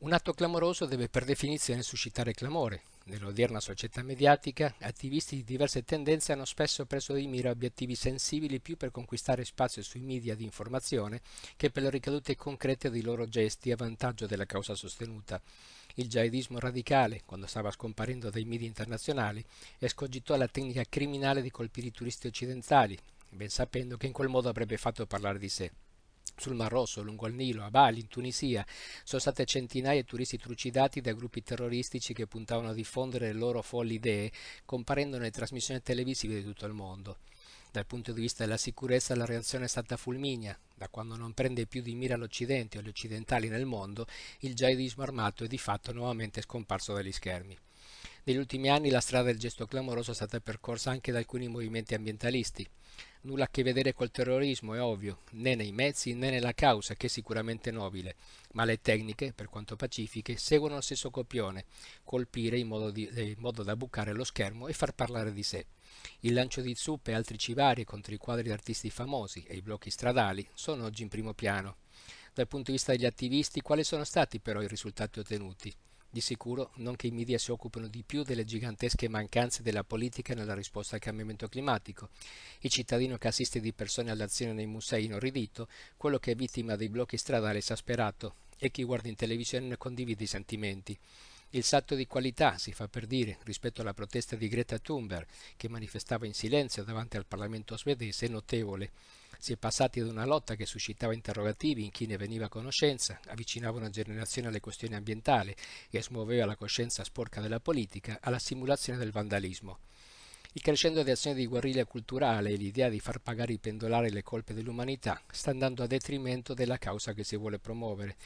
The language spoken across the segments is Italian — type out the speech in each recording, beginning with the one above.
Un atto clamoroso deve per definizione suscitare clamore. Nell'odierna società mediatica, attivisti di diverse tendenze hanno spesso preso di mira obiettivi sensibili più per conquistare spazio sui media di informazione che per le ricadute concrete dei loro gesti a vantaggio della causa sostenuta. Il jihadismo radicale, quando stava scomparendo dai media internazionali, escogitò la tecnica criminale di colpire i turisti occidentali, ben sapendo che in quel modo avrebbe fatto parlare di sé. Sul Mar Rosso, lungo il Nilo, a Bali, in Tunisia, sono state centinaia di turisti trucidati da gruppi terroristici che puntavano a diffondere le loro folli idee, comparendo nelle trasmissioni televisive di tutto il mondo. Dal punto di vista della sicurezza la reazione è stata fulminea. Da quando non prende più di mira l'Occidente o gli occidentali nel mondo, il jihadismo armato è di fatto nuovamente scomparso dagli schermi. Negli ultimi anni la strada del gesto clamoroso è stata percorsa anche da alcuni movimenti ambientalisti. Nulla a che vedere col terrorismo, è ovvio, né nei mezzi né nella causa, che è sicuramente nobile, ma le tecniche, per quanto pacifiche, seguono lo stesso copione, colpire in modo, di, in modo da bucare lo schermo e far parlare di sé. Il lancio di zuppe e altri civari contro i quadri di artisti famosi e i blocchi stradali sono oggi in primo piano. Dal punto di vista degli attivisti, quali sono stati però i risultati ottenuti? Di sicuro non che i media si occupino di più delle gigantesche mancanze della politica nella risposta al cambiamento climatico. Il cittadino che assiste di persone all'azione nei musei inorridito, quello che è vittima dei blocchi stradali esasperato e chi guarda in televisione ne condivide i sentimenti. Il salto di qualità, si fa per dire, rispetto alla protesta di Greta Thunberg, che manifestava in silenzio davanti al Parlamento svedese, è notevole. Si è passati da una lotta che suscitava interrogativi in chi ne veniva a conoscenza, avvicinava una generazione alle questioni ambientali e smuoveva la coscienza sporca della politica, alla simulazione del vandalismo. Il crescendo di azioni di guerriglia culturale e l'idea di far pagare i pendolari le colpe dell'umanità sta andando a detrimento della causa che si vuole promuovere.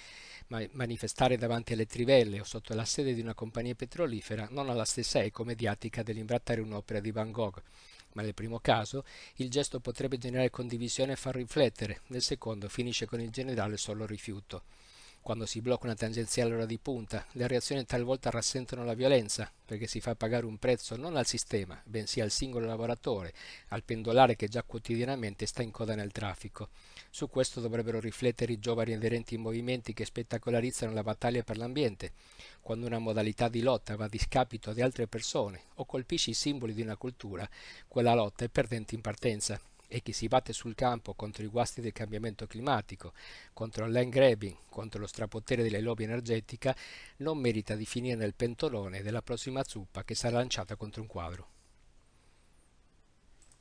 Ma manifestare davanti alle trivelle o sotto la sede di una compagnia petrolifera non ha la stessa eco mediatica dell'imbrattare un'opera di Van Gogh ma nel primo caso il gesto potrebbe generare condivisione e far riflettere, nel secondo finisce con il generale solo rifiuto. Quando si blocca una tangenziale all'ora di punta, le reazioni talvolta rassentono la violenza, perché si fa pagare un prezzo non al sistema, bensì al singolo lavoratore, al pendolare che già quotidianamente sta in coda nel traffico. Su questo dovrebbero riflettere i giovani aderenti ai movimenti che spettacolarizzano la battaglia per l'ambiente, quando una modalità di lotta va a discapito di altre persone o colpisce i simboli di una cultura, quella lotta è perdente in partenza e chi si batte sul campo contro i guasti del cambiamento climatico, contro il land grabbing, contro lo strapotere delle lobby energetica, non merita di finire nel pentolone della prossima zuppa che sarà lanciata contro un quadro.